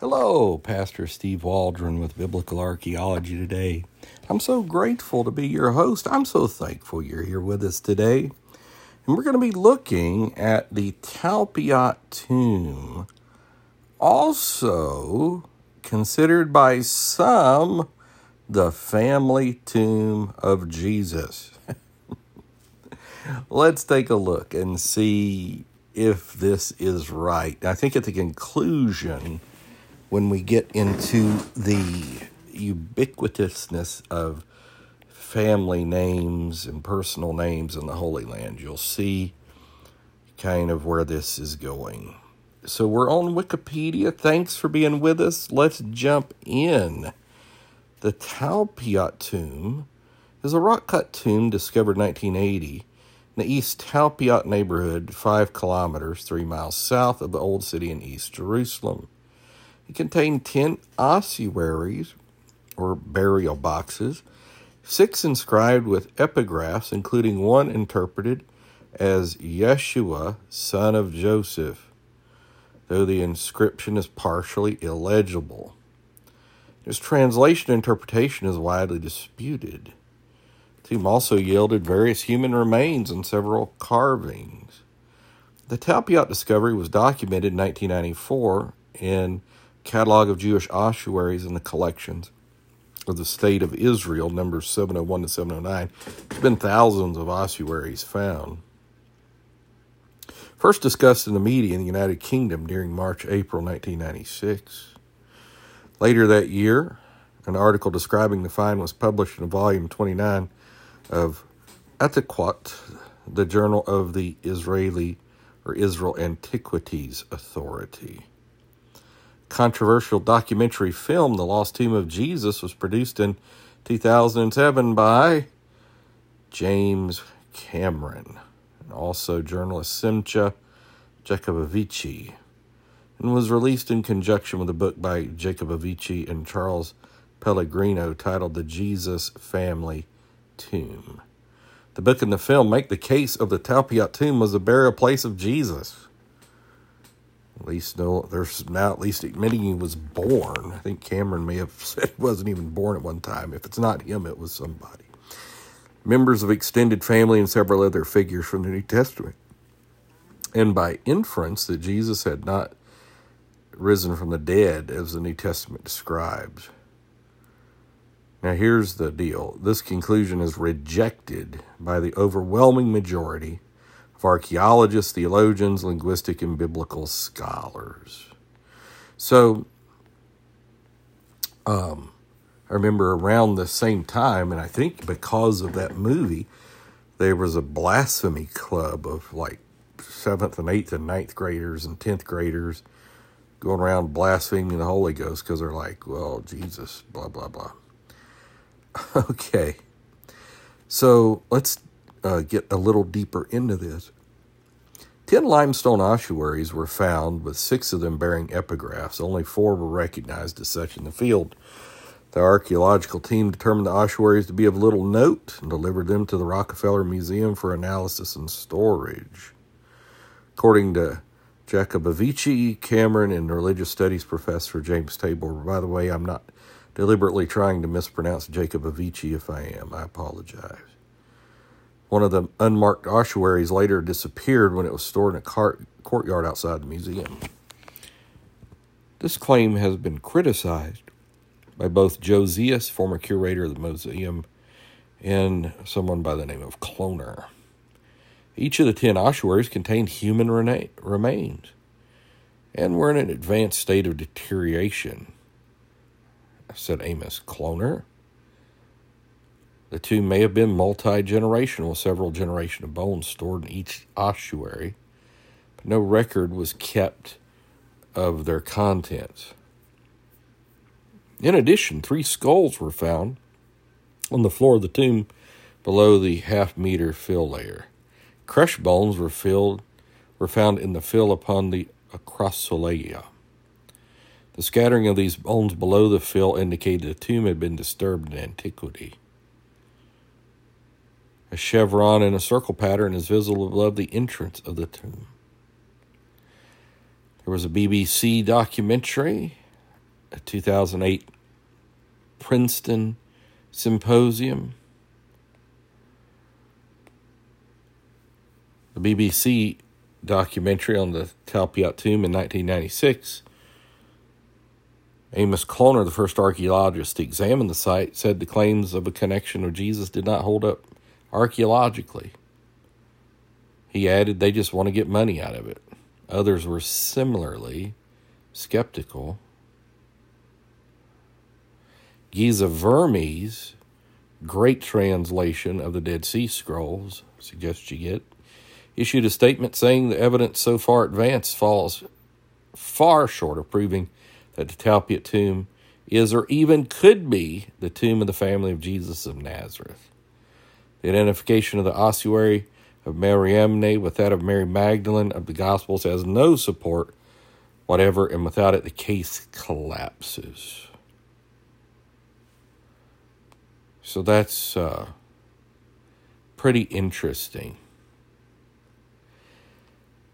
Hello, Pastor Steve Waldron with Biblical Archaeology today. I'm so grateful to be your host. I'm so thankful you're here with us today. And we're going to be looking at the Talpiot tomb, also considered by some the family tomb of Jesus. Let's take a look and see if this is right. I think at the conclusion, when we get into the ubiquitousness of family names and personal names in the Holy Land, you'll see kind of where this is going. So we're on Wikipedia. Thanks for being with us. Let's jump in. The Talpiot tomb is a rock cut tomb discovered in 1980 in the East Talpiot neighborhood, five kilometers, three miles south of the Old City in East Jerusalem. It contained 10 ossuaries, or burial boxes, six inscribed with epigraphs, including one interpreted as Yeshua, son of Joseph, though the inscription is partially illegible. Its translation interpretation is widely disputed. The tomb also yielded various human remains and several carvings. The Talpiot discovery was documented in 1994 in Catalog of Jewish Ossuaries in the collections of the State of Israel, numbers 701 to 709. There's been thousands of ossuaries found. First discussed in the media in the United Kingdom during March April 1996. Later that year, an article describing the find was published in volume 29 of Atiqot, the Journal of the Israeli or Israel Antiquities Authority. Controversial documentary film, The Lost Tomb of Jesus, was produced in 2007 by James Cameron and also journalist Simcha Jacobovici and was released in conjunction with a book by Jacobovici and Charles Pellegrino titled The Jesus Family Tomb. The book and the film make the case of the Talpiot tomb was the burial place of Jesus. At least no, there's now at least admitting he was born. I think Cameron may have said he wasn't even born at one time. If it's not him, it was somebody. Members of extended family and several other figures from the New Testament. And by inference that Jesus had not risen from the dead, as the New Testament describes. Now, here's the deal this conclusion is rejected by the overwhelming majority of archaeologists, theologians, linguistic, and biblical scholars. So, um, I remember around the same time, and I think because of that movie, there was a blasphemy club of like seventh and eighth and ninth graders and tenth graders going around blaspheming the Holy Ghost because they're like, well, Jesus, blah, blah, blah. Okay. So let's uh, get a little deeper into this. Ten limestone ossuaries were found, with six of them bearing epigraphs. Only four were recognized as such in the field. The archaeological team determined the ossuaries to be of little note and delivered them to the Rockefeller Museum for analysis and storage. According to Jacobovici, Cameron, and religious studies professor James Tabor. By the way, I'm not deliberately trying to mispronounce Jacobovici if I am. I apologize. One of the unmarked ossuaries later disappeared when it was stored in a cart, courtyard outside the museum. This claim has been criticized by both Joe Zias, former curator of the museum, and someone by the name of Kloner. Each of the ten ossuaries contained human remains and were in an advanced state of deterioration, said Amos Kloner. The two may have been multi generational, with several generations of bones stored in each ossuary, but no record was kept of their contents. In addition, three skulls were found on the floor of the tomb below the half meter fill layer. Crushed bones were filled were found in the fill upon the arcosolia. The scattering of these bones below the fill indicated the tomb had been disturbed in antiquity. A chevron in a circle pattern is visible above the entrance of the tomb. There was a BBC documentary a 2008 Princeton symposium. The BBC documentary on the Talpiot tomb in 1996. Amos Kloner, the first archaeologist to examine the site, said the claims of a connection of Jesus did not hold up archaeologically. He added they just want to get money out of it. Others were similarly skeptical. Geza Vermes, great translation of the Dead Sea Scrolls, suggests you get, issued a statement saying the evidence so far advanced falls far short of proving that the Talpiot tomb is or even could be the tomb of the family of Jesus of Nazareth. The identification of the ossuary of Mariamne with that of Mary Magdalene of the Gospels has no support whatever, and without it, the case collapses. So that's uh, pretty interesting.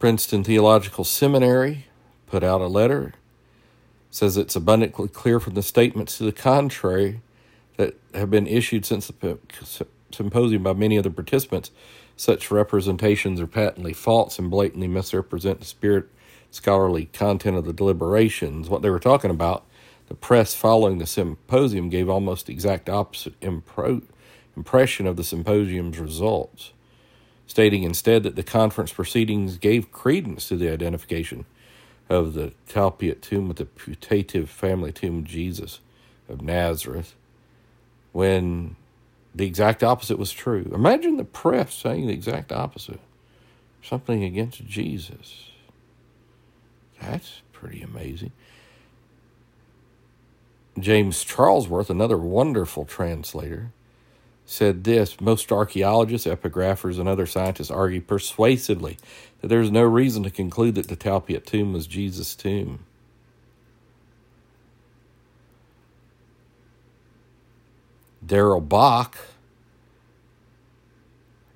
Princeton Theological Seminary put out a letter says it's abundantly clear from the statements to the contrary that have been issued since the symposium by many other participants such representations are patently false and blatantly misrepresent the spirit, scholarly content of the deliberations. What they were talking about, the press following the symposium gave almost exact opposite impro- impression of the symposium's results, stating instead that the conference proceedings gave credence to the identification of the Talpiot tomb with the putative family tomb of Jesus of Nazareth, when the exact opposite was true. Imagine the press saying the exact opposite. Something against Jesus. That's pretty amazing. James Charlesworth, another wonderful translator, said this Most archaeologists, epigraphers, and other scientists argue persuasively that there is no reason to conclude that the Talpiot tomb was Jesus' tomb. Darrell Bock,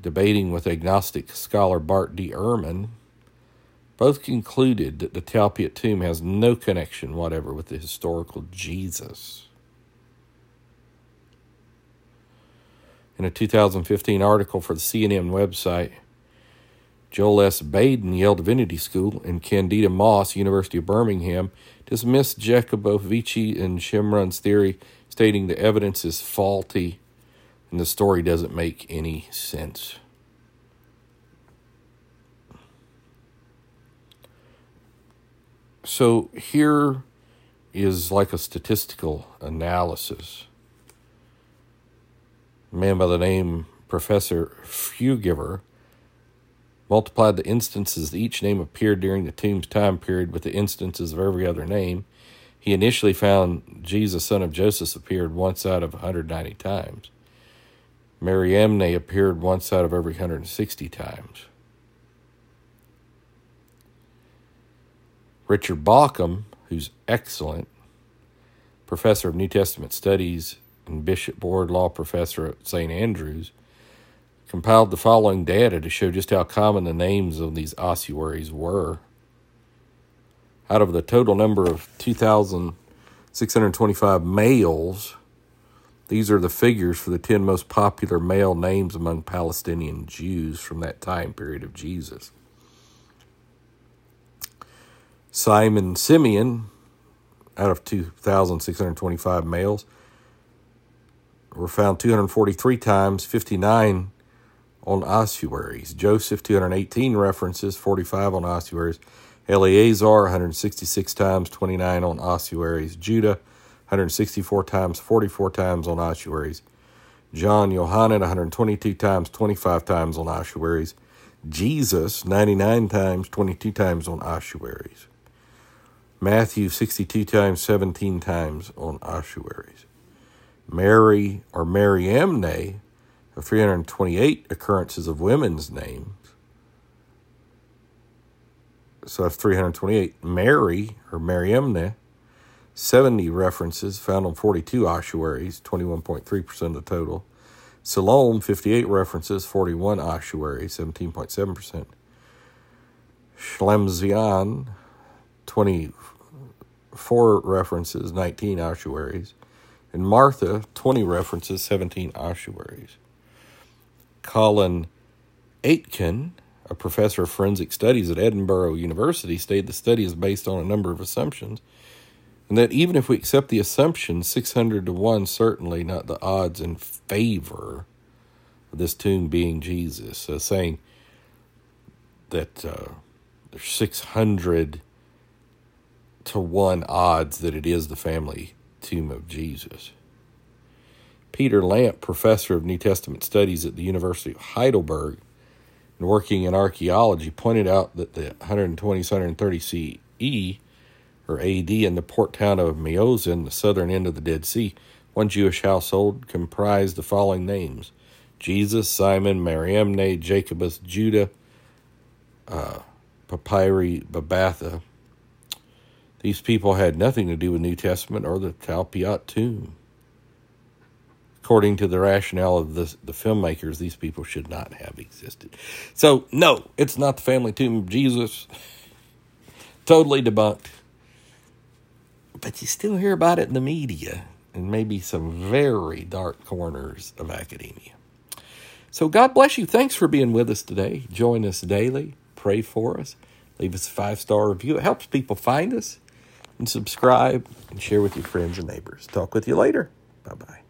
debating with agnostic scholar Bart D. Ehrman, both concluded that the Talpiot tomb has no connection whatever with the historical Jesus. In a 2015 article for the CNN website, Joel S. Baden, Yale Divinity School, and Candida Moss, University of Birmingham, dismissed Jacobovici and Shimron's theory stating the evidence is faulty and the story doesn't make any sense. So here is like a statistical analysis. A man by the name Professor Feuerverger multiplied the instances each name appeared during the tomb's time period with the instances of every other name he initially found Jesus, son of Joseph, appeared once out of 190 times. Mariamne appeared once out of every 160 times. Richard Bauckham, who's excellent, professor of New Testament studies and Bishop Wardlaw professor at St. Andrews, compiled the following data to show just how common the names of these ossuaries were out of the total number of 2,625 males, these are the figures for the 10 most popular male names among Palestinian Jews from that time period of Jesus. Simon Simeon, out of 2,625 males, were found 243 times, 59 on ossuaries. Joseph, 218 references, 45 on ossuaries. Eleazar, 166 times, 29 on ossuaries. Judah, 164 times, 44 times on ossuaries. John Yohanan, 122 times, 25 times on ossuaries. Jesus, 99 times, 22 times on ossuaries. Matthew, 62 times, 17 times on ossuaries. Mary or Mariamne, 328 occurrences of women's names so that's 328. Mary, or Mariamne, 70 references found on 42 ossuaries, 21.3% of the total. Salome, 58 references, 41 ossuaries, 17.7%. Shelamzion, 24 references, 19 ossuaries. And Martha, 20 references, 17 ossuaries. Colin Aitken, a professor of forensic studies at Edinburgh University, stated the study is based on a number of assumptions, and that even if we accept the assumption 600 to 1, certainly not the odds in favor of this tomb being Jesus. So saying that uh, there's 600 to 1 odds that it is the family tomb of Jesus. Peter Lampe, professor of New Testament studies at the University of Heidelberg and working in archaeology, pointed out that the 120 130 CE or AD in the port town of Maoza in the southern end of the Dead Sea, one Jewish household comprised the following names Jesus, Simon, Mariamne, Jacobus, Judah, uh, Papyri, Babatha. These people had nothing to do with New Testament or the Talpiot tomb. According to the rationale of the, the filmmakers, these people should not have existed. So, no, it's not the family tomb of Jesus. totally debunked. But you still hear about it in the media and maybe some very dark corners of academia. So, God bless you. Thanks for being with us today. Join us daily. Pray for us. Leave us a five star review. It helps people find us and subscribe and share with your friends and neighbors. Talk with you later. Bye bye.